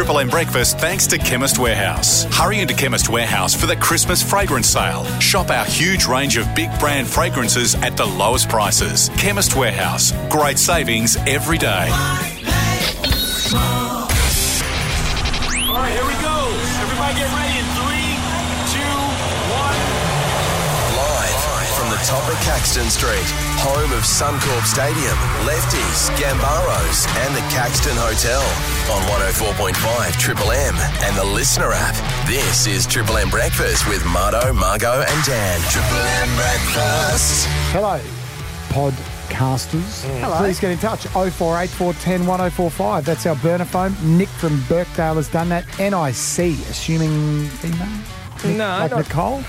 Triple M breakfast thanks to Chemist Warehouse. Hurry into Chemist Warehouse for the Christmas fragrance sale. Shop our huge range of big brand fragrances at the lowest prices. Chemist Warehouse. Great savings every day. All right, here we go. Everybody get ready in three, two, one. Live from the top of Caxton Street, home of Suncorp Stadium, Lefties, Gambaros, and the Caxton Hotel. On 104.5 Triple M and the Listener app. This is Triple M Breakfast with Marto, Margot, and Dan. Triple M Breakfast. Hello, podcasters. Mm. Hello. Please get in touch. 048410 1045. That's our burner phone. Nick from Birkdale has done that. NIC, assuming female? No, Like not- Nicole?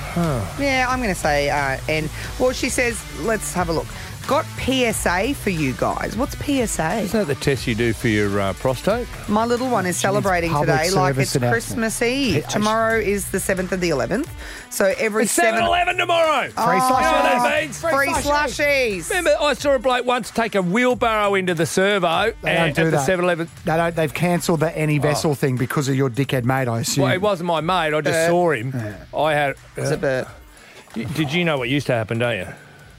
Yeah, I'm going to say, uh, and well, she says, let's have a look. Got PSA for you guys. What's PSA? Isn't that the test you do for your uh, prostate? My little one is celebrating public today like service it's announcement. Christmas Eve. Hey, I- Tomorrow is the 7th and the 11th. So every It's 7 seven. Eleven tomorrow. Free You know what slushies. that means? Free slushies. Remember, I saw a bloke once take a wheelbarrow into the servo They and don't do at the that. 7 Eleven. They don't, they've cancelled the any vessel thing because of your dickhead mate, I assume. Well, it wasn't my mate. I just Uh, saw him. I had. It's a bit- Did you know what used to happen, don't you?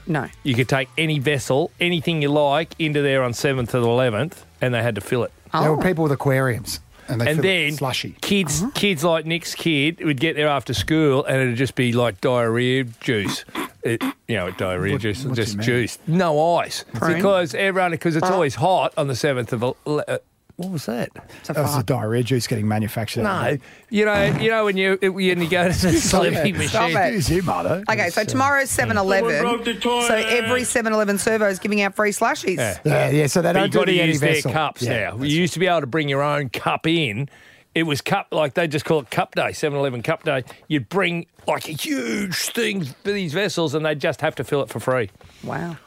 No. You could take any vessel, anything you like, into there on 7th and 11th, and they had to fill it. There Oh. were people with aquariums. And, they and fill it then slushy. kids, kids like Nick's kid would get there after school, and it'd just be like diarrhea juice. It, you know, diarrhea What- juice, what do just mean? juice, no ice, Prune? because everyone because it's always hot on the seventh of. ele- Uh, what was that? It's a That was the fart. diarrhea juice getting manufactured. No, you know, you know when you when you go to the sleeping it. Stop machine. it. Excuse you, Marto. Okay, so uh, tomorrow's 7 Someone 11. the toilet. So every 7 Eleven servo is giving out free slushies. Yeah. Yeah, yeah, so they But don't you do got to the any use their vessel. cups Yeah, now. You used to be able to bring your own cup in. It was cup like they just call it cup day, 7-Eleven cup day. You'd bring like a huge thing for these vessels, and they'd just have to fill it for free. Wow.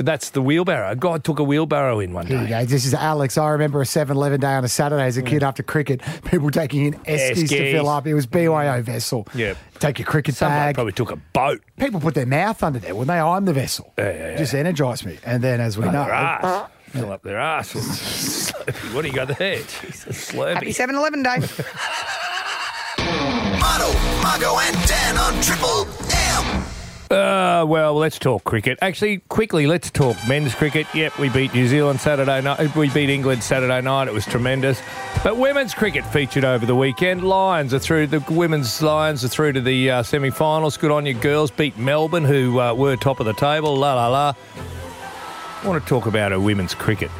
But that's the wheelbarrow. God took a wheelbarrow in one Here you day. go. This is Alex. I remember a 7 Eleven day on a Saturday as a kid after cricket, people taking in Eskies to Eskies. fill up. It was BYO vessel. Yep. Take your cricket Somebody bag. probably took a boat. People put their mouth under there when they I'm the vessel. Yeah, yeah, yeah. Just energise me. And then, as we know, Their ass. Fill up their ass. Slurpee. what do you got there? Jesus, Happy Slurpee. 7 Eleven day. Marto, Margot, and Dan on Triple M. Uh, well, let's talk cricket. Actually, quickly, let's talk men's cricket. Yep, we beat New Zealand Saturday night. We beat England Saturday night. It was tremendous. But women's cricket featured over the weekend. Lions are through. The women's Lions are through to the uh, semi-finals. Good on you, girls. Beat Melbourne, who uh, were top of the table. La la la. I want to talk about our women's cricket.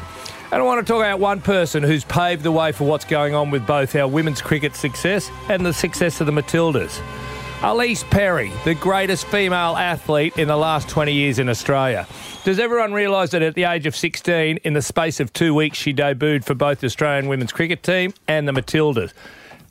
And I want to talk about one person who's paved the way for what's going on with both our women's cricket success and the success of the Matildas. Ellyse Perry, the greatest female athlete in the last 20 years in Australia. Does everyone realise that at the age of 16, in the space of two weeks, she debuted for both the Australian women's cricket team and the Matildas?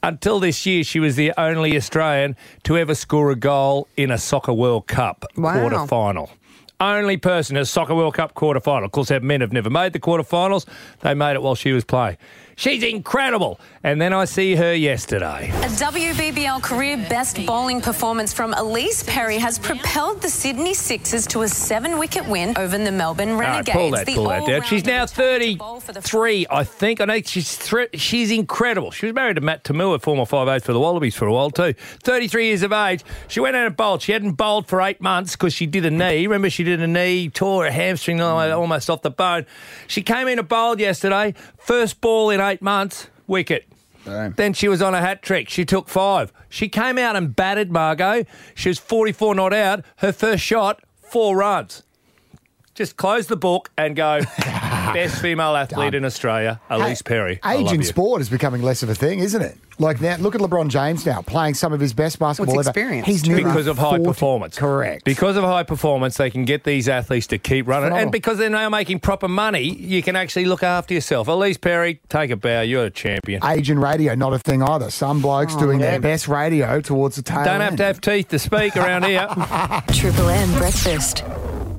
Until this year, she was the only Australian to ever score a goal in a Soccer World Cup Wow. quarter final. Only person in a Soccer World Cup quarter final. Of course, our men have never made the quarter finals. They made it while she was playing. She's incredible. And then I see her yesterday. A WBBL career best bowling performance from Ellyse Perry has propelled the Sydney Sixers to a seven wicket win over the Melbourne All right, Renegades. pull that, The pull that down. She's now all-rounder returned to bowl for the 33, I think. I know she's thr she's incredible. She was married to Matt Toomua, former 5'8 for the Wallabies for a while too. 33 years of age. She went out and bowled. She hadn't bowled for eight months because she did a knee. Remember, she did a knee, tore a hamstring almost off the bone. She came in and bowled yesterday. First ball in eight months, wicket. Then she was on a hat trick. She took five. She came out and batted Margot. She was 44 not out. Her first shot, four runs. Just close the book and go. Best female athlete in Australia, Ellyse Perry. I Age love in you. sport is becoming less of a thing, isn't it? Like now, look at LeBron James now playing some of his best basketball Well, it's ever. experience, He's too. nearly Because of high 40. performance. Correct. Because of high performance, they can get these athletes to keep running. Phenomenal. And because they're now making proper money, you can actually look after yourself. Ellyse Perry, take a bow. You're a champion. Age in radio, not a thing either. Some blokes oh, doing their best radio towards the tail Don't have end. to have teeth to speak around here. Triple M breakfast.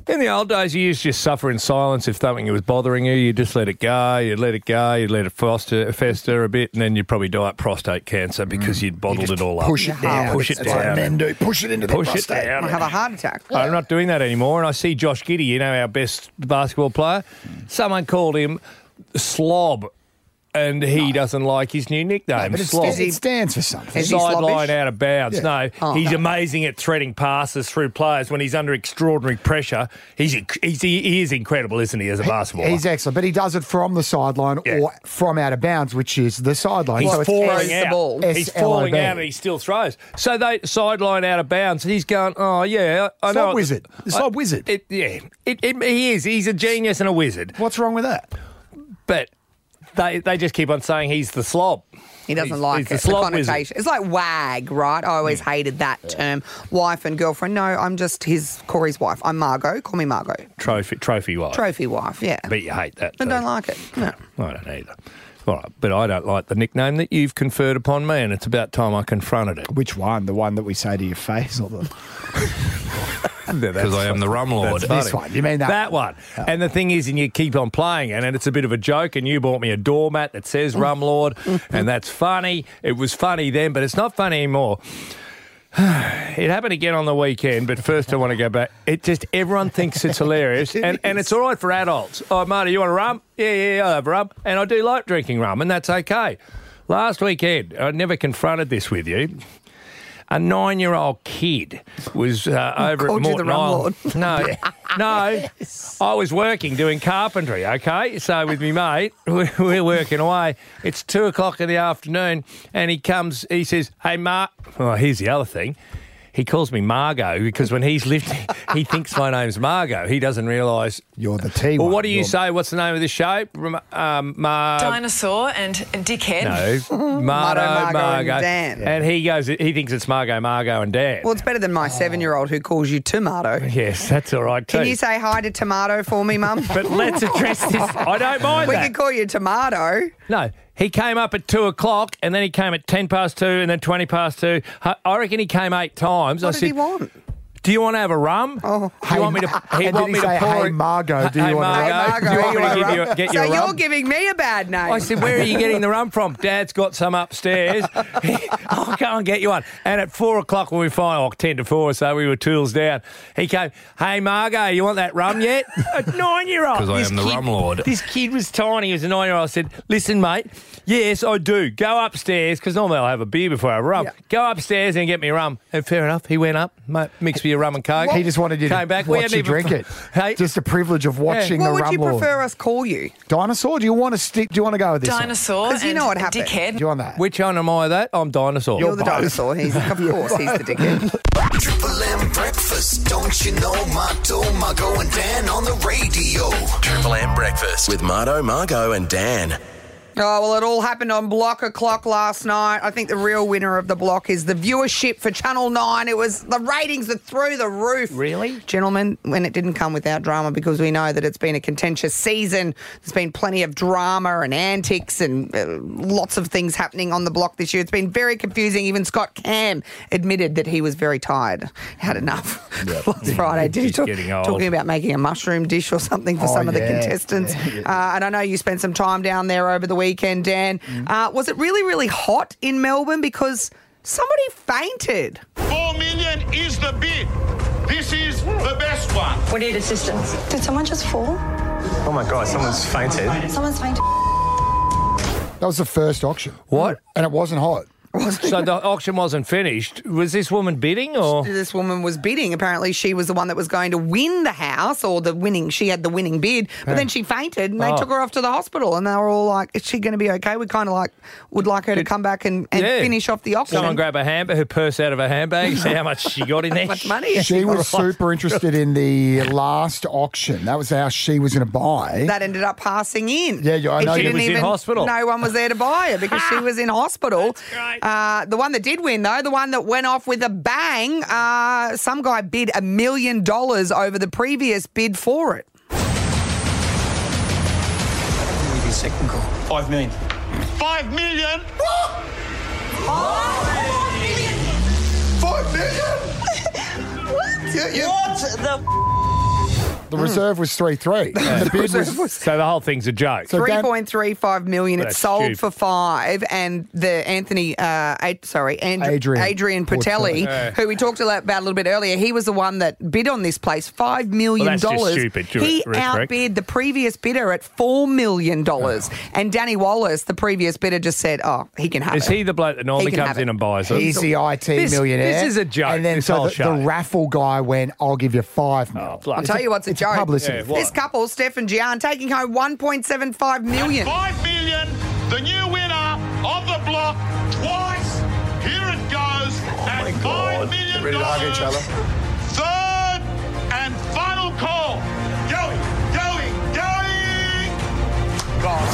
In the old days, you used to just suffer in silence if something was bothering you. You just let it go. You'd let it go. You'd let it foster, fester a bit, and then you'd probably die of prostate cancer because mm. you'd bottled it all up. Push it down. Push it That's what down. men do. Push it into the Push it down. I have a heart attack. I'm not doing that anymore. And I see Josh Giddey, you know, our best basketball player. Mm. Someone called him slob and he doesn't like his new nickname. But it's, Slob. it stands for something. Sideline out of bounds. Yeah. No, Oh. he's amazing at threading passes through players when he's under extraordinary pressure. He's, he's he, is incredible, isn't he, as a basketballer? He's excellent, but he does it from the sideline Yeah. or from out of bounds, which is the sideline. He's So falling throws the out. ball. He's falling out and he still throws. So they sideline out of bounds. He's going, oh yeah, I I Slob know. wizard. The slob wizard. It, yeah, it, it, he is. He's a genius and a wizard. What's wrong with that? But they they just keep on saying he's the slob. He doesn't He's- like he's the it. The slob wizard. connotation. It's like wag, right? I always hated that term. Wife and girlfriend. No, I'm just his Corey's wife. I'm Margot. Call me Margot. Trophy trophy wife. Trophy wife. Yeah. But you hate that. I don't like it. No. I don't either. All right, but I don't like the nickname that you've conferred upon me, and it's about time I confronted it. Which one? The one that we say to your face, or the Because I am the rum lord. That's this one? You mean that? That one. And the thing is, and you keep on playing it, and it's a bit of a joke. And you bought me a doormat that says Rum Lord, and that's funny. It was funny then, but it's not funny anymore. It happened again on the weekend, but first I want to go back. It just everyone thinks it's hilarious, and, and it's all right for adults. Oh, Marty, you want a rum? Yeah, yeah, yeah, I have rum, and I do like drinking rum, and that's okay. Last weekend, I never confronted this with you. A nine-year-old kid was uh, over Called at Moreton rum Island. lord. No, no. I was working doing carpentry, okay? So with me mate, we're working away. It's two o'clock in the afternoon, and he comes, he says, Hey, Mark. Well, here's the other thing. He calls me Margot because when he's lifting, he thinks my name's Margot. He doesn't realise. You're the T Well, what do you You're- say? What's the name of the show? Um, Mar- Dinosaur and dickhead. no, Margo, Margo, Margo. and Dan. And he goes, he thinks it's Margot, Margot, and Dan. Well, it's better than my seven-year-old who calls you tomato. yes, that's all right too. Can you say hi to tomato for me, Mum? but let's address this. I don't mind we that. could call you tomato. No, he came up at two o'clock, and then he came at ten past two, and then twenty past two. I reckon he came eight times. I did said, he want? "Do you want to have a rum? Oh. do you want me to? He And want me he say, to pour "Hey, Margot, do you hey, want to- Margot, Hey, Margo, do you want me to give want you rum? get so you a you're giving me a bad name. I said, "Where are you getting the rum from?" Dad's got some upstairs. I'll go and get you one. And at four o'clock, when we finally, oh, ten to four, so we were tools down. He came, "Hey, Margot, you want that rum yet?" A nine-year-old. Because I am the kid- rum lord. This kid was tiny. He was a nine-year-old. I said, "Listen, mate. Yes, I do. Go upstairs because normally I'll have a beer before I have rum. Yeah. Go upstairs and get me rum." And fair enough. He went up, mate, mixed me a rum and coke. He just wanted you came to back. we watch hadn't you even- drink it. Hey, Just the privilege of watching what the would you prefer us call you? Dinosaur? Do you want to stick? Do you want to go with this? one? Dinosaur 'Cause you know what happened. dickhead. Do you want that? which one am I? That I'm dinosaur. You're the both. dinosaur. He's, of course, he's the dickhead. Triple M breakfast, don't you know? Marto, Margo, and Dan on the radio. Triple M breakfast with Marto, Margo, and Dan. Oh, well, it all happened on Block O'Clock last night. I think the real winner of the block is the viewership for Channel 9. It was the ratings are through the roof. Really? Gentlemen, when it didn't come without drama because we know that it's been a contentious season. There's been plenty of drama and antics and uh, lots of things happening on the block this year. It's been very confusing. Even Scott Cam admitted that he was very tired. Had enough last Friday. Did he talk, talking about making a mushroom dish or something for Oh, some of the yeah. contestants? Uh, and I know you spent some time down there over the weekend, Dan. Mm. Uh, was it really, really hot in Melbourne? Because somebody fainted. Four million is the bid. This is the best one. We need assistance. Did someone just fall? Oh my god, someone's fainted. Someone's fainted. That was the first auction. What? And it wasn't hot. So the auction wasn't finished. Was this woman bidding or? This woman was bidding. Apparently, she was the one that was going to win the house or the winning. She had the winning bid, but then she fainted and they Oh. took her off to the hospital. And they were all like, "Is she going to be okay?" We kind of like would like her to come back and, and Yeah. finish off the auction. Someone grab a handbag, her purse out of her handbag, see how much she got in there. How much money? has She was super interested in the last auction. That was how she was going to buy. that ended up passing in. Yeah, yeah, I And know she you- didn't She was in hospital. No one was there to buy her because she was in hospital. great. Uh, the one that did win, though, the one that went off with a bang, uh, some guy bid a million dollars over the previous bid for it. Maybe second call. Five million. Five million? What the? The reserve was 3 3. The bid was. So the whole thing's a joke. So 3.35 million. It sold stupid. for five. And the Anthony, uh, Ad- sorry, And- Adrian Adrian Portelli, Yeah. who we talked about a little bit earlier, he was the one that bid on this place, $5 million. Well, that's stupid, he Rick, Rick. outbid the previous bidder at $4 million. And Danny Wallace, the previous bidder, just said, oh, he can have Is it. he the bloke that normally comes in it. and buys them? He's the IT This- millionaire. this is a joke, And then this so whole the, show. the raffle guy went, I'll give you five mil. Oh, I'll tell you what's a it's joke. publicity. Yeah. This couple, Steph and Gian, taking home 1.75 million. Five million, the new winner of the block twice. Here it goes oh at five million Ready to hug each other? Third and final call. Going, going, going. God.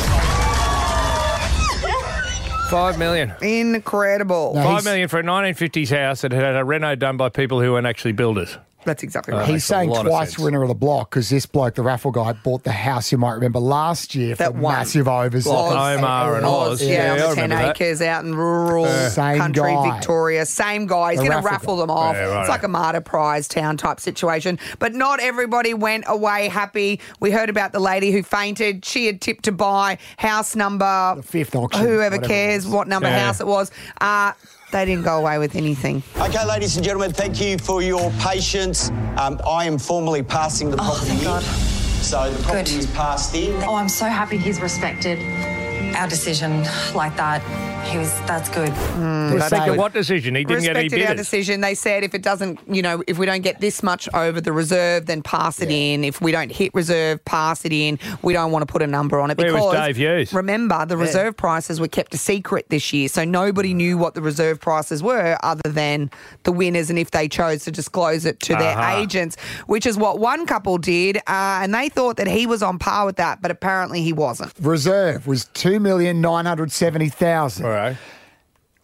Five million. Incredible. No, Five he's- million for a 1950s house that had a reno done by people who weren't actually builders. That's exactly Uh, right. He's makes a saying twice winner of the block because this bloke, the raffle guy, bought the house you might remember last year for one. massive overs. Block Oz. Omar and Oz. Yeah, Yeah, on I the 10 remember that. acres out in rural Same country guy. Victoria. Same guy. He's going to raffle raffle guy. them off. Yeah, right. It's like a martyr prize town type situation. But not everybody went away happy. We heard about the lady who fainted. She had tipped to buy house number. The fifth auction, Whoever cares what number Yeah. house it was. Uh, they didn't go away with anything. Okay, ladies and gentlemen, thank you for your patience. Um, I am formally passing the property thank in. God. So the property Good. is passed in. Oh, I'm so happy he's respected our decision like that. He was, that's good. They're They think what decision? He didn't get any respected our bidders. decision. They said if it doesn't, you know, if we don't get this much over the reserve, then pass it in. If we don't hit reserve, pass it in. We don't want to put a number on it Where was because Dave Hughes? remember the reserve prices were kept a secret this year, so nobody knew what the reserve prices were other than the winners, and if they chose to disclose it to their Aha. agents, which is what one couple did, uh, and they thought that he was on par with that, but apparently he wasn't. Reserve was two million nine hundred seventy thousand. All right.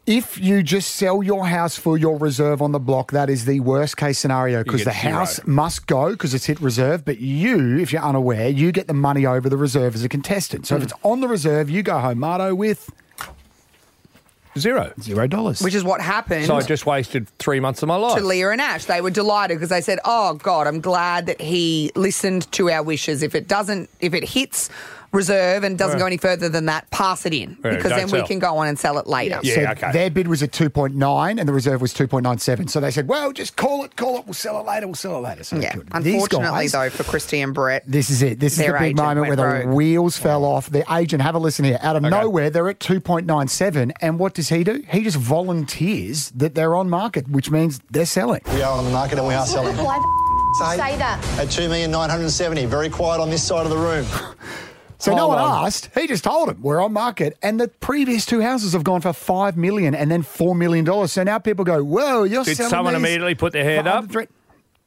If you just sell your house for your reserve on the block, that is the worst case scenario because the zero. house must go because it's hit reserve. But you, if you're unaware, you get the money over the reserve as a contestant. So if hmm. it's on the reserve, you go home, Marto, with Zero. zero dollars. Which is what happened. So I just wasted three months of my life. to Leah and Ash. They were delighted because they said, "Oh God, I'm glad that he listened to our wishes. If it doesn't, if it hits reserve and doesn't Yeah. go any further than that, pass it in Yeah, because don't then we sell. can go on and sell it later." Yeah, so okay. their bid was at 2.9 and the reserve was 2.97. So they said, well, just call it, call it. We'll sell it later. We'll sell it later. So Yeah. good. These Unfortunately, guys- though, for Christy and Brett, This is it. This is Their the big agent moment where went the rogue. wheels fell off. The agent, have a listen here. Out of nowhere, they're at 2.97. And what does he do? He just volunteers that they're on market, which means they're selling. We are on the market and we are selling. Why the say that? At 2,970. Very quiet on this side of the room. So no one on. asked. He just told him we're on market, and the previous two houses have gone for five million and then four million dollars. So now people go, "Whoa, you're Did selling Did someone these immediately put their hand for up? three-"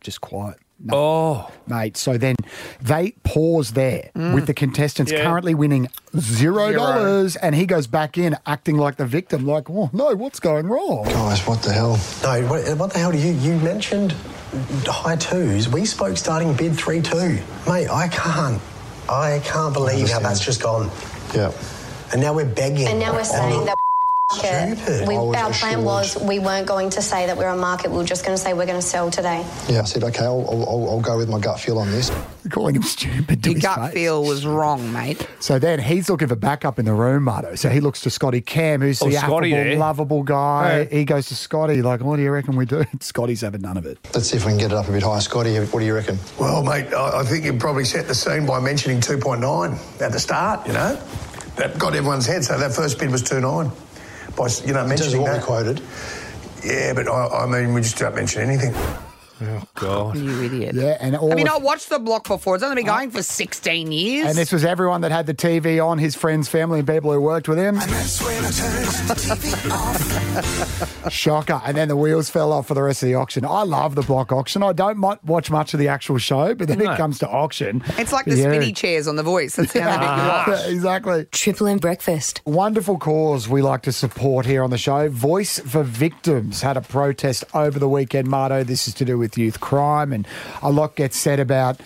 Just quiet. No, Oh, mate. So then they pause there mm. with the contestants Yeah. currently winning zero dollars, and he goes back in acting like the victim, like, "Oh no, what's going wrong?" Guys, what the hell? No, what, what the hell do you you mentioned high twos? We spoke starting bid three two, mate. I can't, I can't believe how that's just gone. Yeah. And now we're begging. And now we're saying that Stupid. We, was our plan was we weren't going to say that we're on market. We were just going to say we're going to sell today. Yeah, I said, okay, I'll, I'll, I'll go with my gut feel on this. Calling him stupid. To your his gut face. feel was wrong, mate. So then he's looking for backup in the room, Marto. So he looks to Scotty Cam, who's Oh, the Scotty affable, there. lovable guy. Yeah. He goes to Scotty, like, what do you reckon we do? Scotty's having none of it. Let's see if we can get it up a bit higher. Scotty, what do you reckon? Well, mate, I I think you probably set the scene by mentioning 2.9 at the start, you know? That got everyone's head, so that first bid was 2.9. By, you know, In terms mentioning what we that. quoted. Yeah, but I, I mean, we just don't mention anything. oh God. You idiot. Yeah, and all Have you of- not watched the block before? It's only been going for 16 years. and this was everyone that had the TV on, his friends, family, and people who worked with him. Shocker. And then the wheels fell off for the rest of the auction. I love the block auction. I don't mu- watch much of the actual show, but then No. it comes to auction. it's like the Yeah. spinny chairs on The Voice. That's the only bit you exactly. Triple M breakfast. Wonderful cause we like to support here on the show. Voice for Victims had a protest over the weekend, Marto. This is to do with youth crime, and a lot gets said about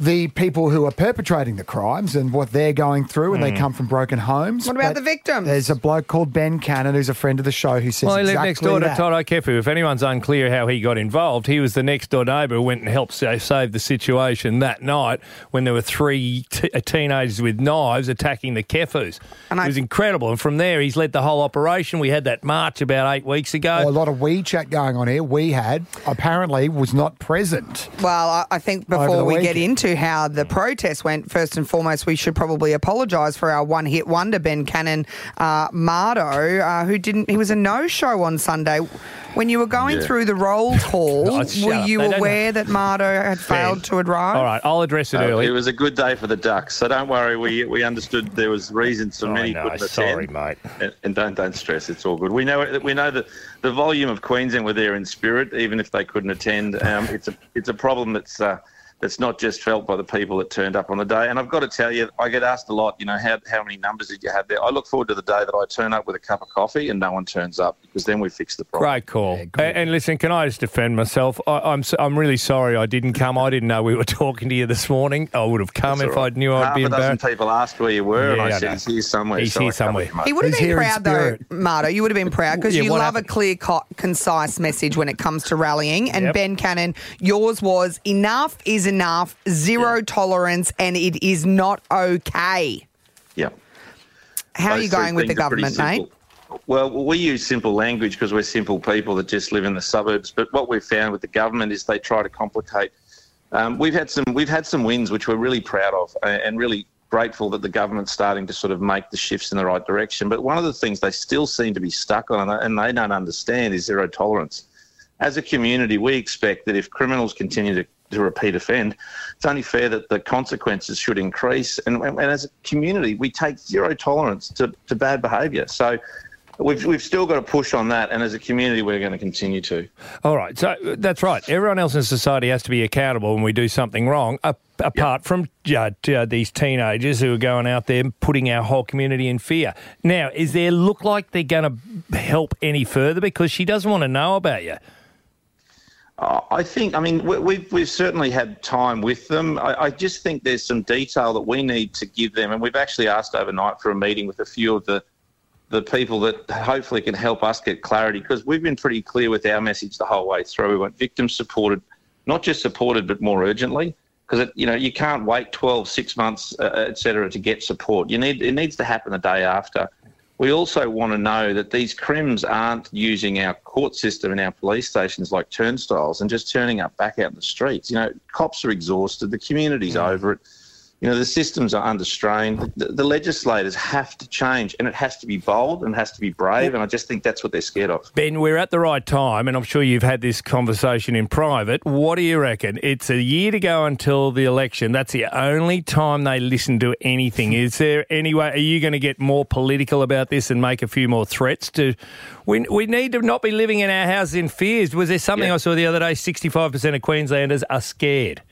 the people who are perpetrating the crimes and what they're going through, and they Mm. come from broken homes. What about But the victims? There's a bloke called Ben Cannon who's a friend of the show who says Well, he exactly lived next door that. to Toto Kefu. If anyone's unclear how he got involved, he was the next door neighbour who went and helped sa- save the situation that night when there were three t- uh, teenagers with knives attacking the Kefus. it was incredible. And from there, he's led the whole operation. We had that march about eight weeks ago. a lot of we chat going on here. We had apparently was not present. Well, I, I think before the we get weekend. Into how the protest went, first and foremost, we should probably apologise for our one-hit wonder, Ben Cannon uh, Marto, uh, who didn't. He was a no-show on Sunday. When you were going Yeah. through the roll call, Oh, were you They don't- aware that Marto had failed to arrive? All right, I'll address it Uh, early. It was a good day for the Ducks, so don't worry. We we understood there was reasons for I many know, couldn't sorry, attend. mate. And, and don't don't stress. It's all good. We know we know that the volume of Queensland were there in spirit, even if they couldn't attend. Um, it's a it's a problem that's. Uh, that's not just felt by the people that turned up on the day. And I've got to tell you, I get asked a lot, you know, how, how many numbers did you have there? I look forward to the day that I turn up with a cup of coffee and no one turns up because then we fix the problem. Great call. A- and, listen, can I just defend myself? I, I'm s- I'm really sorry I didn't come. I didn't know we were talking to you this morning. I would have come That's if all I right. knew I'd Half be a dozen embarrassed. people asked where you were, and I I said know. he's here somewhere. He's so here somewhere. He would have He's been proud, though, spirit. Marto. You would have been proud because Yeah, you love happened? a clear, co- concise message when it comes to rallying. And Yep. Ben Cannon, yours was enough is enough, zero tolerance, and it is not okay. Yeah. How are you going with the things are pretty government, mate? Well, we use simple language because we're simple people that just live in the suburbs. But what we've found with the government is they try to complicate. Um, we've had some we've had some wins which we're really proud of and really grateful that the government's starting to sort of make the shifts in the right direction. But one of the things they still seem to be stuck on and they don't understand is zero tolerance. As a community, we expect that if criminals continue to, to repeat offend, it's only fair that the consequences should increase. And, and as a community, we take zero tolerance to, to bad behaviour. So we've, we've still got to push on that. And as a community, we're going to continue to. All right, so that's right. Everyone else in society has to be accountable when we do something wrong. Apart from uh, uh, these teenagers who are going out there putting our whole community in fear. Now, is there look like they're going to help any further because she doesn't want to know about you? I think, I mean, we, we've, we've certainly had time with them. I, I just think there's some detail that we need to give them. And we've actually asked overnight for a meeting with a few of the, the people that hopefully can help us get clarity because we've been pretty clear with our message the whole way through. We want victims supported, not just supported, but more urgently. Because you know you can't wait 12, six months, uh, et cetera, to get support. You need it needs to happen the day after. We also want to know that these crims aren't using our court system and our police stations like turnstiles and just turning up back out in the streets. You know, cops are exhausted, the community's over it. You know, the systems are under strain. The, the legislators have to change, and it has to be bold and has to be brave. And I just think that's what they're scared of. Ben, we're at the right time, and I'm sure you've had this conversation in private. What do you reckon? It's a year to go until the election. That's the only time they listen to anything. Is there any way? Are you going to get more political about this and make a few more threats? To we we need to not be living in our houses in fears. Was there something I saw the other day? Sixty-five percent of Queenslanders are scared.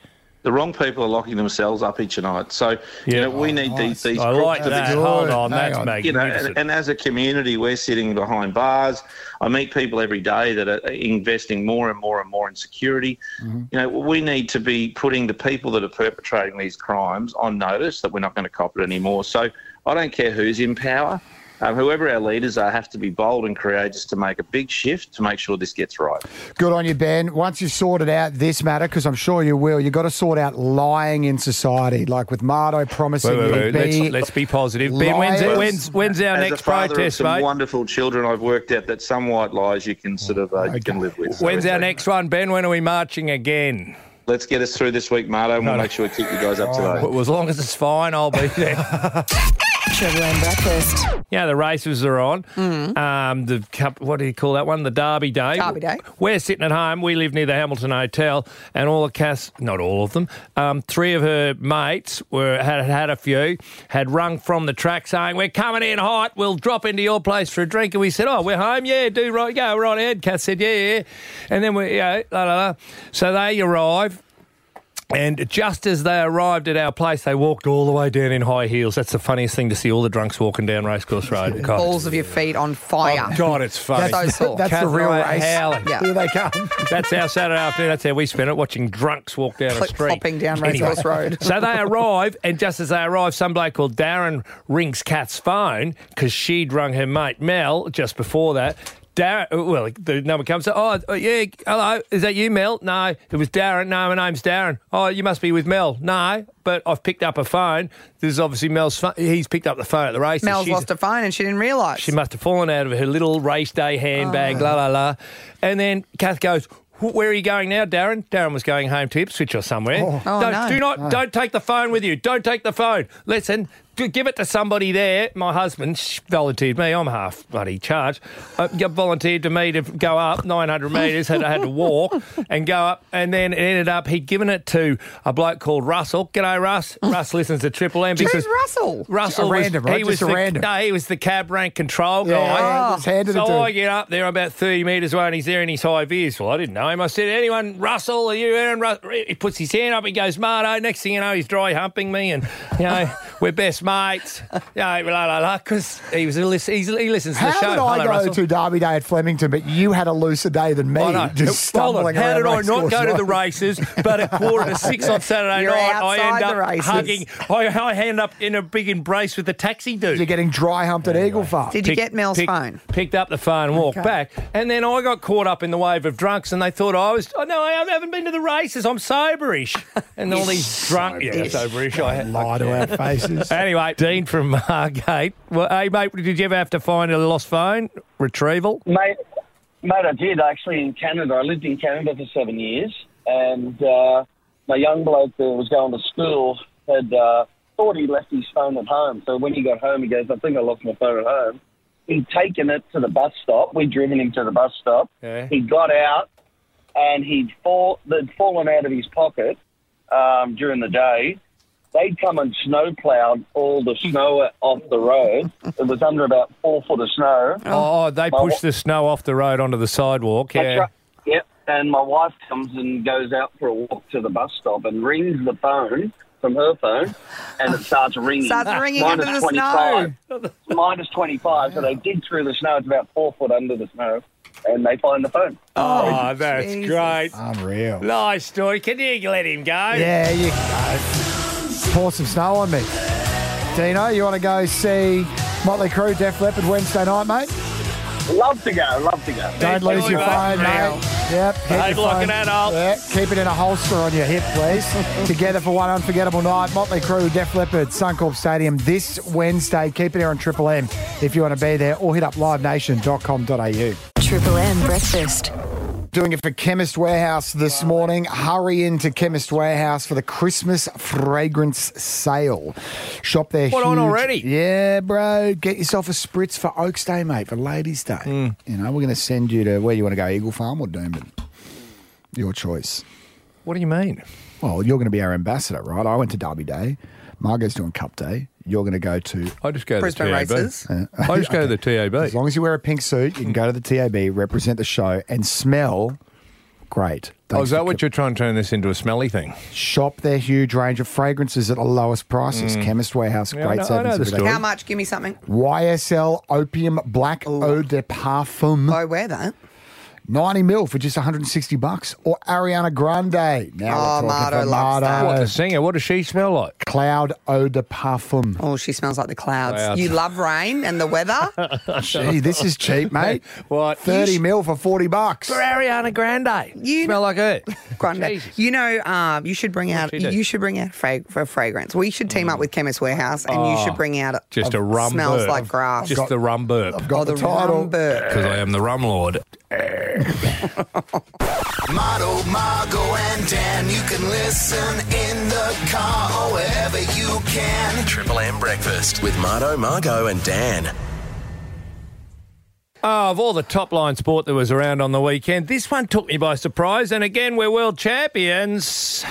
The wrong people are locking themselves up each night. So, you know, we need Nice. these, these I groups like to that. be- Hold on, that's You know, and, and as a community, we're sitting behind bars. I meet people every day that are investing more and more and more in security. Mm-hmm. You know, we need to be putting the people that are perpetrating these crimes on notice that we're not going to cop it anymore. So I don't care who's in power. Um, whoever our leaders are have to be bold and courageous to make a big shift to make sure this gets right. Good on you, Ben. Once you've sorted out this matter, because I'm sure you will, you've got to sort out lying in society, like with Marto promising Wait, wait, wait. be Let's, let's be positive. Ben, when's, liars. when's, when's our As next a father protest, of some mate? wonderful children, I've worked out that some white lies you can sort of uh, you can live with. When's it's our okay. next one, Ben? When are we marching again? Let's get us through this week, Marto, and we'll make sure we keep you guys up to date. Well, as long as it's fine, I'll be there. Triple breakfast. yeah, the races are on. Um, the cup, what do you call that one? The Derby Day. Derby Day. We're sitting at home. We live near the Hamilton Hotel, and all the cast, not all of them, um, three of her mates were had had a few, had rung from the track saying, "We're coming in hot. We'll drop into your place for a drink." And we said, "Oh, we're home. Yeah, do right, go right ahead." Kath said, "Yeah, yeah." And then we, yeah, la la la. So they arrive. And just as they arrived at our place, they walked all the way down in high heels. That's the funniest thing to see all the drunks walking down Racecourse Road. God, Balls of your feet on fire. Oh, God, it's funny. so sore. That's the real race. howling. Yeah. Here they come. That's our Saturday afternoon. That's how we spent it, watching drunks walk down a Clip street. clopping down Racecourse Road. So they arrive, and just as they arrive, some bloke called Darren rings Kat's phone because she'd rung her mate Mel just before that. Darren, uh, well, the number comes. Oh, uh, yeah, hello, is that you, Mel? No, it was Darren. No, my name's Darren. Oh, you must be with Mel. No, but I've picked up a phone. This is obviously Mel's phone. He's picked up the phone at the races. Mel's She's- lost her phone and she didn't realise. she must have fallen out of her little race day handbag, la la la. And then Kath goes, "Where are you going now, Darren?" Darren was going home to Ipswich or somewhere. Oh. Oh, don't, no. Do not, don't take the phone with you. Don't take the phone. Listen. Give it to somebody there. My husband volunteered me. I'm half bloody charged. Uh, volunteered to me to go up 900 metres. Had, had to walk and go up. And then it ended up he'd given it to a bloke called Russell. G'day, Russ. Russ listens to Triple M because Who's Russell? Russell A was, random, right? he was the, random. No, he was the cab rank control guy. Yeah, just handed it so. I get up there about 30 metres away and he's there in his high vis. Well, I didn't know him. I said, anyone, Russell, are you Aaron Russell? He puts his hand up, he goes, Marto. Next thing you know, he's dry humping me and, you know, we're best mates. You know, la, la, la, because he, was a lis- he's, he listens to How the show. did I Hello, go Russell. to Derby Day at Flemington, but you had a looser day than me? I know. Just Hold on. stumbling How did I not go to the races? But at quarter to six on Saturday You're night, I end outside up the races. hugging. I, I end up in a big embrace with the taxi dude. You're getting dry humped at Eagle Farm. Did you Pick- get Mel's pick- phone? Picked up the phone, walked Okay. back, and then I got caught up in the wave of drunks, and they thought I was. Oh no, I haven't been to the races. I'm soberish, and all these drunk. Yeah, soberish. I had. Lie to our faces. Anyway, Dean from Margate. Well, hey mate, did you ever have to find a lost phone retrieval? Mate, mate, I did actually in Canada. I lived in Canada for seven years, and uh, my young bloke that was going to school had uh, thought he left his phone at home. So when he got home, he goes, "I think I lost my phone at home." He'd taken it to the bus stop. We'd driven him to the bus stop. Yeah. He got out, and he'd fall. They'd fallen out of his pocket um, during the day. They'd come and snow plowed all the snow off the road. It was under about four foot of snow. Oh, they My pushed wa- the snow off the road onto the sidewalk. That's Yeah. right. Yep. And my wife comes and goes out for a walk to the bus stop and rings the phone from her phone, and it starts ringing. Starts ringing Minus under the 25. Minus 25. So they dig through the snow. It's about four foot under the snow, and they find the phone. Oh, oh that's Jesus. great. Unreal. Nice story. Can you let him go? Yeah, you can go. Pour some snow on me. Dino, you want to go see Motley Crue, Def Leppard Wednesday night, mate? Love to go. Love to go. Don't lose your phone, mate. Yep. keep Behave your like phone- an adult. Yeah, keep it in a holster on your hip, please. Together for one unforgettable night. Motley Crue, Def Leppard, Suncorp Stadium this Wednesday. Keep it here on Triple M if you want to be there, or hit up livenation.com.au. Triple M breakfast. Doing it for Chemist Warehouse this morning. Hurry into Chemist Warehouse for the Christmas fragrance sale. Shop there. What, on already? Yeah, bro. Get yourself a spritz for Oaks Day, mate, for Ladies' Day. Hmm. You know, we're going to send you to where you want to go, Eagle Farm or Doomben. Your choice. What do you mean? Well, you're going to be our ambassador, right? I went to Derby Day. Margot's doing Cup Day. You're going to go to. I just go to Brisbane the TAB. races. I just go to the TAB. As long as you wear a pink suit, you can go to the TAB, represent the show, and smell great. Oh, Thanks is that for what you're trying to turn this into a smelly thing? Shop their huge range of fragrances at the lowest prices. Chemist Warehouse, Mm. Yeah, I great know- I savings. know the every day. How much? Give me something. YSL Opium Black Eau de Parfum, I wear that. 90 mil for just 160 bucks. Or Ariana Grande. Now Oh, we're talking Marto for loves that. What, Marto. singer? What does she smell like? Cloud Eau de Parfum. Oh, she smells like the clouds. Clouds. You love rain and the weather. Gee, this is cheap, mate. What? 30 mil for 40 bucks. For Ariana Grande. You smell like her. Grande. Jesus. You know, um, you should bring out. she do? You should bring out fra- for fragrance. We should team up with Chemist Warehouse, and you should bring out. Just a rum Smells burp. like grass. Just the rum burp. Got oh, the, the title. rum burp. Because I am the rum lord. Marto, Margo, and Dan. You can listen in the car or wherever you can. Triple M Breakfast with Marto, Margo, and Dan. Oh, of all the top line sport that was around on the weekend, this one took me by surprise. And again, we're world champions.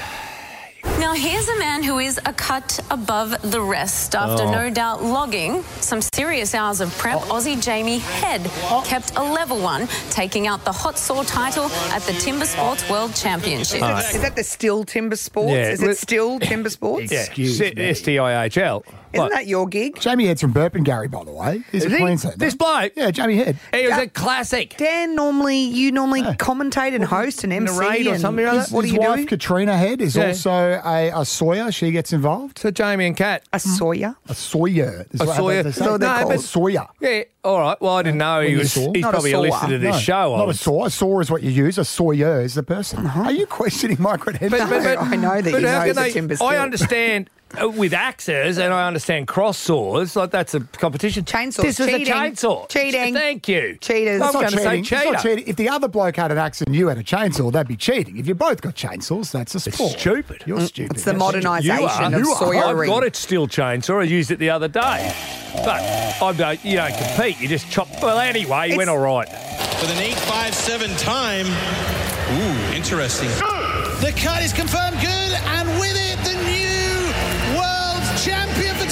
Now, here's a man who is a cut above the rest. After Oh. no doubt logging some serious hours of prep, oh. Aussie Jamie Head oh. kept a level one, taking out the hot saw title at the Timber Sports World Championship. Is, that the Stihl Timber Sports? Yeah. Is it Stihl Timber Sports? Excuse yeah, me. S T I H L. Isn't that your gig? Jamie Head's from Burpengary, by the way. He's Is a he? Queenslander. This bloke? Yeah, Jamie Head. He was a classic. Dan, normally you normally commentate and host and MC Narrate or and something like His, that. What do his you wife, do? Katrina Head, is Yeah. also a, a Sawyer. She gets involved. So Jamie and Kat. A Sawyer. A Sawyer. is A what- Sawyer. they say. So they're No, called- but Sawyer. Yeah, all right. Well, I didn't know he you was. saw? He's Not a probably a saw. listener to this No, show. I Not a was- saw. A saw is what you use. A Sawyer is the person. Uh-huh. Are you questioning my credentials? but- but- I know that but you know the they- timber I still. understand with axes and I understand cross saws. Like that's a competition. Chainsaw. This is Cheating. a chainsaw. Cheating. Thank you. Cheaters. I'm not going to say cheating. It's not cheater. cheating. If the other bloke had an axe and you had a chainsaw, that'd be cheating. If you both got chainsaws, that's a sport. stupid. You're stupid. Mm, It's the That's stupid. modernisation You are. of You are. sawyering. I've got it Stihl chainsaw. I used it the other day. But I don't, you don't compete. You just chop. Well, anyway, he went all right. With an 8.57 time. Ooh, interesting. The cut is confirmed good, and with it, the new world champion for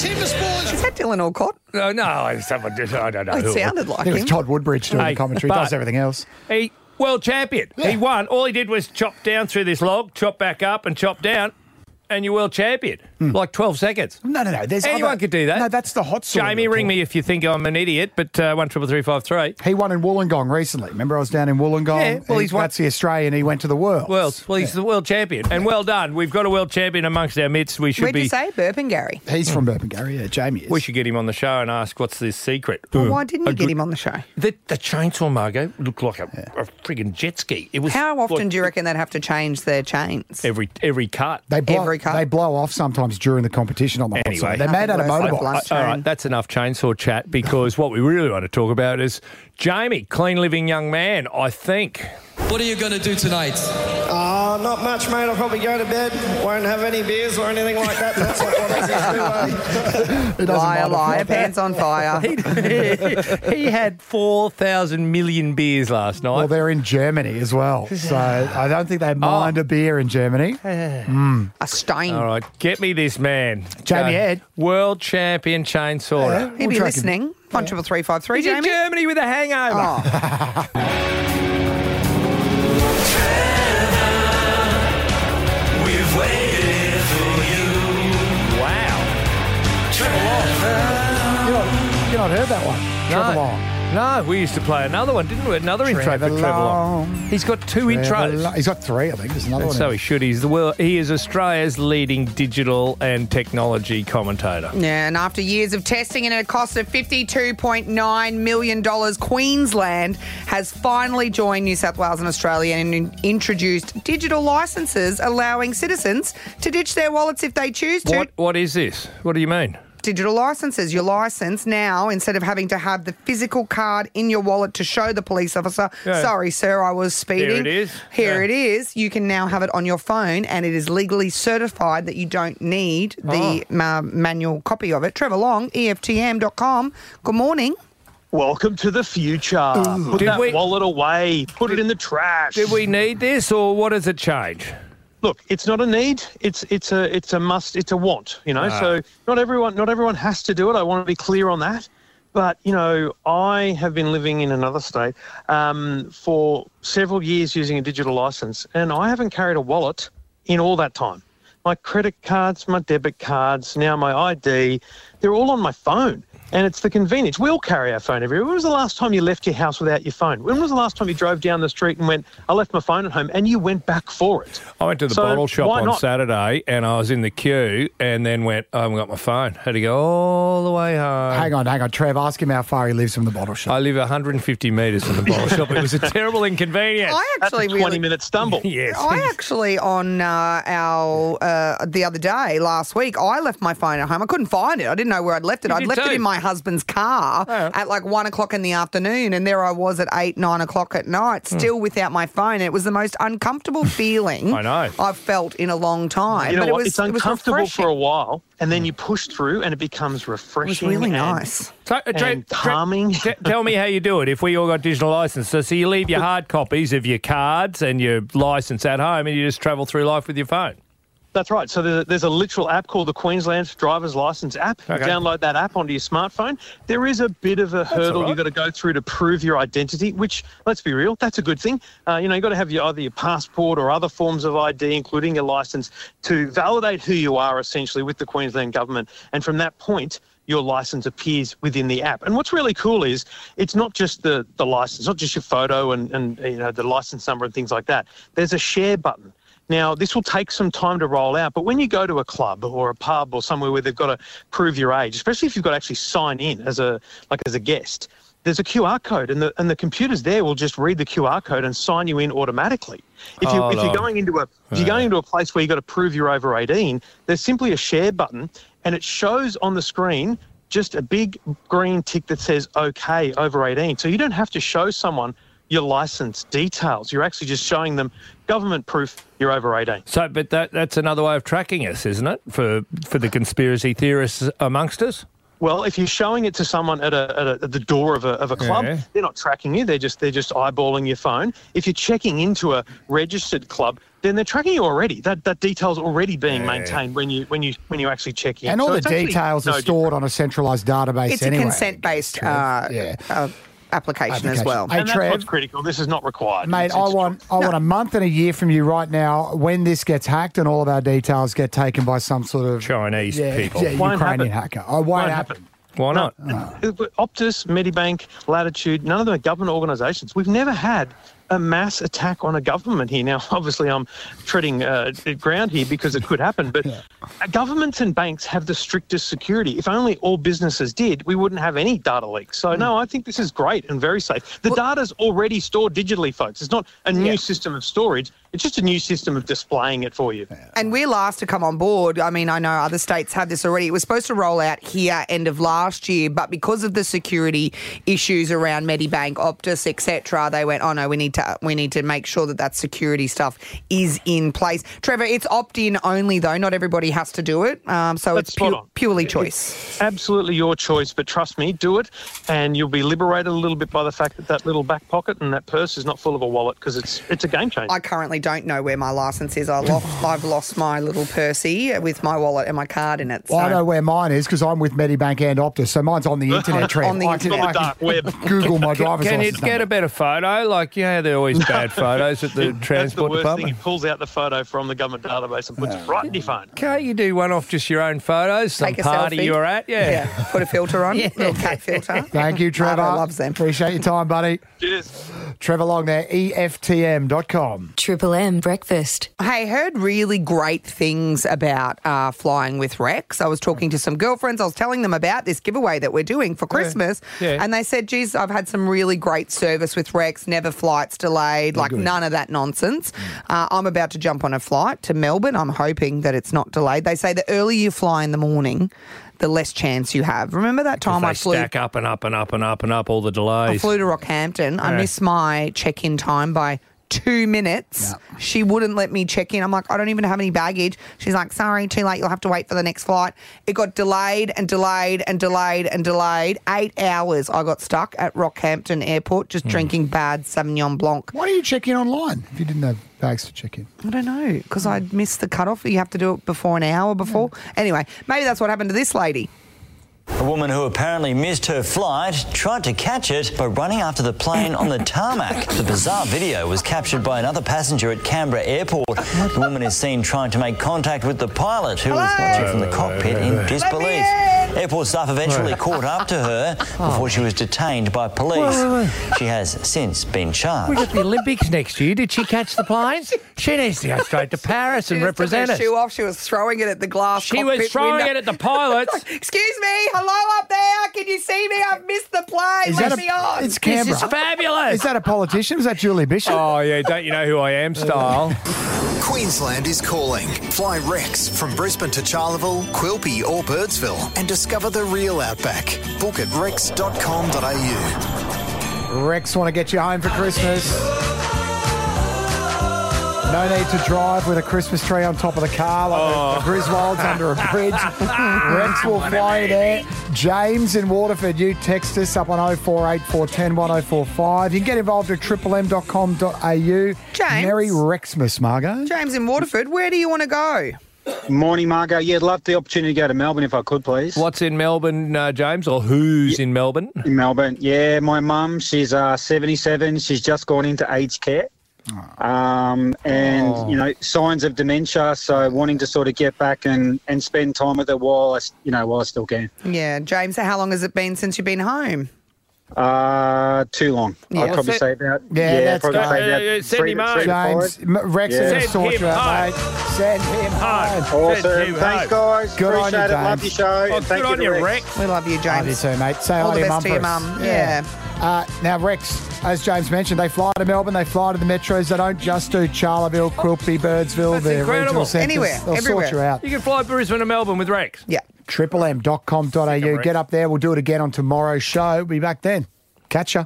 Timber Sports. Is that Dylan Alcott? No, no, it's someone just, I don't know. Oh, it who sounded like think it was him. Todd Woodbridge doing Hey, the commentary. but- does everything else. He world champion. He won. All he did was chop down through this log, chop back up, and chop down, and you're world champion. Like 12 seconds. No, no, no. There's Anyone other- could do that. No, that's the hot saw. Jamie, ring me if you think I'm an idiot, but uh, one triple three five three. He won in Wollongong recently. Remember, I was down in Wollongong. Yeah, well, He- he's won- that's the Australian. He went to the world. World. Well, he's the world champion, and well done. We've got a world champion amongst our midst. We should Where'd be. you say? Burpengary. He's from Burpengary. Yeah, Jamie is. We should get him on the show and ask what's this secret. Well, why didn't you A get good- him on the show? The, the chainsaw Margot looked like a, a frigging jet ski. It was How often like do you reckon they'd have to change their chains? every every cut? They blow, Every cut. they blow off sometimes during the competition on the hot Anyway. saw. They're made out of Nothing worse than a motorbikes. blunt All that's enough chainsaw chat because what we really want to talk about is Jamie, clean living young man, I think. What are you going to do tonight? Uh, Uh, not much, mate. I'll probably go to bed. Won't have any beers or anything like that. That's like what I used to do. Uh, he doesn't Liar, liar, pants on fire. he, he had 4,000 million beers last night. Well, they're in Germany as well. So I don't think they oh. mind a beer in Germany. A hmm. stain. All right, get me this man. Jamie Go. Ed. World champion chainsaw. Yeah. He'd We'll be track him. listening. One triple three five three. He's in Germany with a hangover. Oh. You not heard that one? Trevor Long. No, we used to play another one, didn't we? Another intro for Trevor Long. Long. He's got two Trevor intros. Long. He's got three, I think. There's another And one. so he should. He's the world. He is Australia's leading digital and technology commentator. Yeah, and after years of testing and at a cost of $52.9 million, Queensland has finally joined New South Wales and Australia and in- introduced digital licences allowing citizens to ditch their wallets if they choose to. What What is this? What do you mean? Digital licences. Your licence now, instead of having to have the physical card in your wallet to show the police officer, Yeah. sorry, sir, I was speeding. Here it is. Here Yeah. it is. You can now have it on your phone and it is legally certified that you don't need the Oh. uh, manual copy of it. Trevor Long, EFTM.com. Good morning. Welcome to the future. Put Did that we- wallet away. Put it in the trash. Did we need this, or what does it change? Look, it's not a need. It's it's a it's a must. It's a want. You know. Ah. So not everyone not everyone has to do it. I want to be clear on that. But you know, I have been living in another state um, for several years using a digital license, and I haven't carried a wallet in all that time. My credit cards, my debit cards, now my ID, they're all on my phone. And it's the convenience. We all carry our phone everywhere. When was the last time you left your house without your phone? When was the last time you drove down the street and went, I left my phone at home, and you went back for it? I went to the So, bottle shop on not? Saturday, and I was in the queue, and then went, I haven't got my phone. Had to go all the way home. Hang on, hang on. Trev, ask him how far he lives from the bottle shop. I live 150 metres from the bottle shop. It was a terrible inconvenience. I actually That's a 20 really- minute stumble. yes. I actually on uh, our uh, the other day last week I left my phone at home. I couldn't find it. I didn't know where I'd left it. You I'd left too. it in my husband's car at like one o'clock in the afternoon, and there I was at eight nine o'clock at night, still without my phone. It was the most uncomfortable feeling I know. I've felt in a long time. You know but what? It was, it's it was uncomfortable refreshing. for a while, and then you push through, and it becomes refreshing. really and- nice. So, uh, Tre- and Tre- calming. T- tell me how you do it if we all got digital licenses. So you leave your hard copies of your cards and your license at home and you just travel through life with your phone. That's right. So there's a, there's a literal app called the Queensland Driver's License app. You Okay. download that app onto your smartphone. There is a bit of a hurdle all you've got to go through to prove your identity, which, let's be real, that's a good thing. Uh, you know, you've got to have your, either your passport or other forms of ID, including your license, to validate who you are essentially with the Queensland government. And from that point, your license appears within the app. And what's really cool is it's not just the, the license, not just your photo and, and you know the license number and things like that. There's a share button. Now, this will take some time to roll out, but when you go to a club or a pub or somewhere where they've got to prove your age, especially if you've got to actually sign in as a like as a guest, there's a QR code, and the and the computers there will just read the QR code and sign you in automatically. If you Hold if you're going into a if you're going into a place where you've got to prove you're over 18, there's simply a share button, and it shows on the screen just a big green tick that says OK over 18. So you don't have to show someone your license details. You're actually just showing them government proof you're over 18. So, but that that's another way of tracking us, isn't it? For for the conspiracy theorists amongst us. Well, if you're showing it to someone at, a, at, a, at the door of a, of a club, Yeah. they're not tracking you. They're just they're just eyeballing your phone. If you're checking into a registered club, then they're tracking you already. That that detail's already being maintained when you when you when you actually check in. And all So the it's actually details no are stored on a centralised database It's anyway. a consent-based uh, Yeah. uh, application, as well. Hey, and that's Trev. what's critical. This is not required. Mate, It's- I it's- want I want a month and a year from you right now when this gets hacked and all of our details get taken by some sort of Chinese yeah, people. yeah, Won't Ukrainian happen. hacker. I won't, Won't happen. happen. Why not? But Optus, Medibank, Latitude, none of them are government organisations. We've never had a mass attack on a government here. Now, obviously, I'm treading uh, ground here because it could happen, but uh, governments and banks have the strictest security. If only all businesses did, we wouldn't have any data leaks. So, no, I think this is great and very safe. The data's already stored digitally, folks. It's not a new system of storage, it's just a new system of displaying it for you. And we're last to come on board. I mean, I know other states have this already. It was supposed to roll out here end of last year, but because of the security issues around Medibank, Optus, etc., they went, "Oh no, we need to we need to make sure that that security stuff is in place." Trevor, it's opt-in only though. Not everybody has to do it, um, so That's it's pu- spot on. purely choice. Absolutely your choice, but trust me, do it, and you'll be liberated a little bit by the fact that that little back pocket and that purse is not full of a wallet because it's it's a game changer. I currently don't know where my license is. I lost, I've lost my little Percy with my wallet and my card in it. Well, I know where mine is because I'm with Medibank and Optus, so mine's on the internet. Trev. On the I internet. Can On the dark web. Google my Can, driver's can you license. get a better photo? Like, yeah, they're always bad photos at the That's the worst department. thing. He pulls out the photo from the government database and puts it right in your phone. Can't you do one off just your own photos? Some Take a party selfie. you were at? Yeah. Yeah, put a filter on, Yeah. little cat filter. Thank you, Trevor. Arvo loves them. Appreciate your time, buddy. Cheers. Trevor Long there, E EFTM.com. Triple M breakfast. Hey, heard really great things about uh, flying with Rex. I was talking to some girlfriends. I was telling them about this giveaway that we're doing for Christmas. Yeah. And they said, geez, I've had some really great service with Rex, never flights delayed, like none of that nonsense. Uh, I'm about to jump on a flight to Melbourne. I'm hoping that it's not delayed. They say the earlier you fly in the morning, the less chance you have. Remember that time I flew? stack up and up and up and up and up all the delays. I flew to Rockhampton. I missed my check in time by two minutes. She wouldn't let me check in. I'm like, I don't even have any baggage. She's like, sorry, too late. You'll have to wait for the next flight. It got delayed and delayed and delayed and delayed. Eight hours I got stuck at Rockhampton Airport just hmm. drinking bad Sauvignon Blanc. Why do you check in online if you didn't have bags to check in? I don't know because I missed the cutoff. You have to do it before an hour before. Anyway, maybe that's what happened to this lady. A woman who apparently missed her flight tried to catch it by running after the plane on the tarmac. The bizarre video was captured by another passenger at Canberra Airport. The woman is seen trying to make contact with the pilot, who was watching from the cockpit in disbelief. Airport staff eventually caught up to her before she was detained by police. Wait, She has since been charged. We charged. got the Olympics next year. Did she catch the planes? She needs to go straight to Paris and She just took represent her us. shoe off. She was throwing it at the glass. She was throwing window. it at the pilots. Excuse me, hello up there. Can you see me? I've missed the plane. Is Let that me a, on. it's Canberra. This is fabulous. Is that a politician? Is that Julie Bishop? Oh, yeah, don't you know who I am style? Queensland is calling. Fly Rex from Brisbane to Charleville, Quilpie or Birdsville and discover the real outback. Book at rex.com.au. Rex want to get you home for Christmas. No need to drive with a Christmas tree on top of the car like Oh. the, the oh. Griswolds under a bridge. Rex will fly you there. James in Waterford, you text us up on 048410 1045. You can get involved at triplem.com.au. James? Merry Rexmas, Margaux. James in Waterford, where do you want to go? Morning, Margaux. Yeah, I'd love the opportunity to go to Melbourne if I could, please. What's in Melbourne, uh, James, or who's in Melbourne? In Melbourne, yeah. My mum, she's uh, 77. She's just gone into aged care. Um, and, Oh. you know, signs of dementia. So wanting to sort of get back and, and spend time with her while I, s- you know, while I still can. Yeah, James, how long has it been since you've been home? Uh, too long. Yeah. I'd probably say about, Yeah, yeah, that's probably say about Uh, send three, him home. three James, Rex Yeah. is going to Send sort him you out, home. mate. Send him home. Awesome. Thanks, guys. Good on Appreciate you, it. Love James. your show. Oh, and thank good on to you, Rex. Rex. We love you, James. Love you too, mate. Say All hi the to your best mum to your mum. Yeah. Uh, now, Rex, as James mentioned, they fly to Melbourne, they fly to the metros. They don't just do Charleville, Quilpie, Birdsville, That's the incredible. regional centres. Anywhere, They'll everywhere. sort you out. You can fly Brisbane to Melbourne with Rex. Yeah. triplem.com.au. Rex. Get up there. We'll do it again on tomorrow's show. We'll be back then. Catch ya.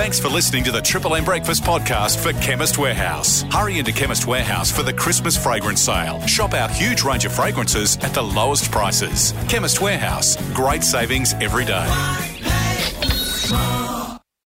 Thanks for listening to the Triple M Breakfast podcast for Chemist Warehouse. Hurry into Chemist Warehouse for the Christmas fragrance sale. Shop our huge range of fragrances at the lowest prices. Chemist Warehouse, great savings every day.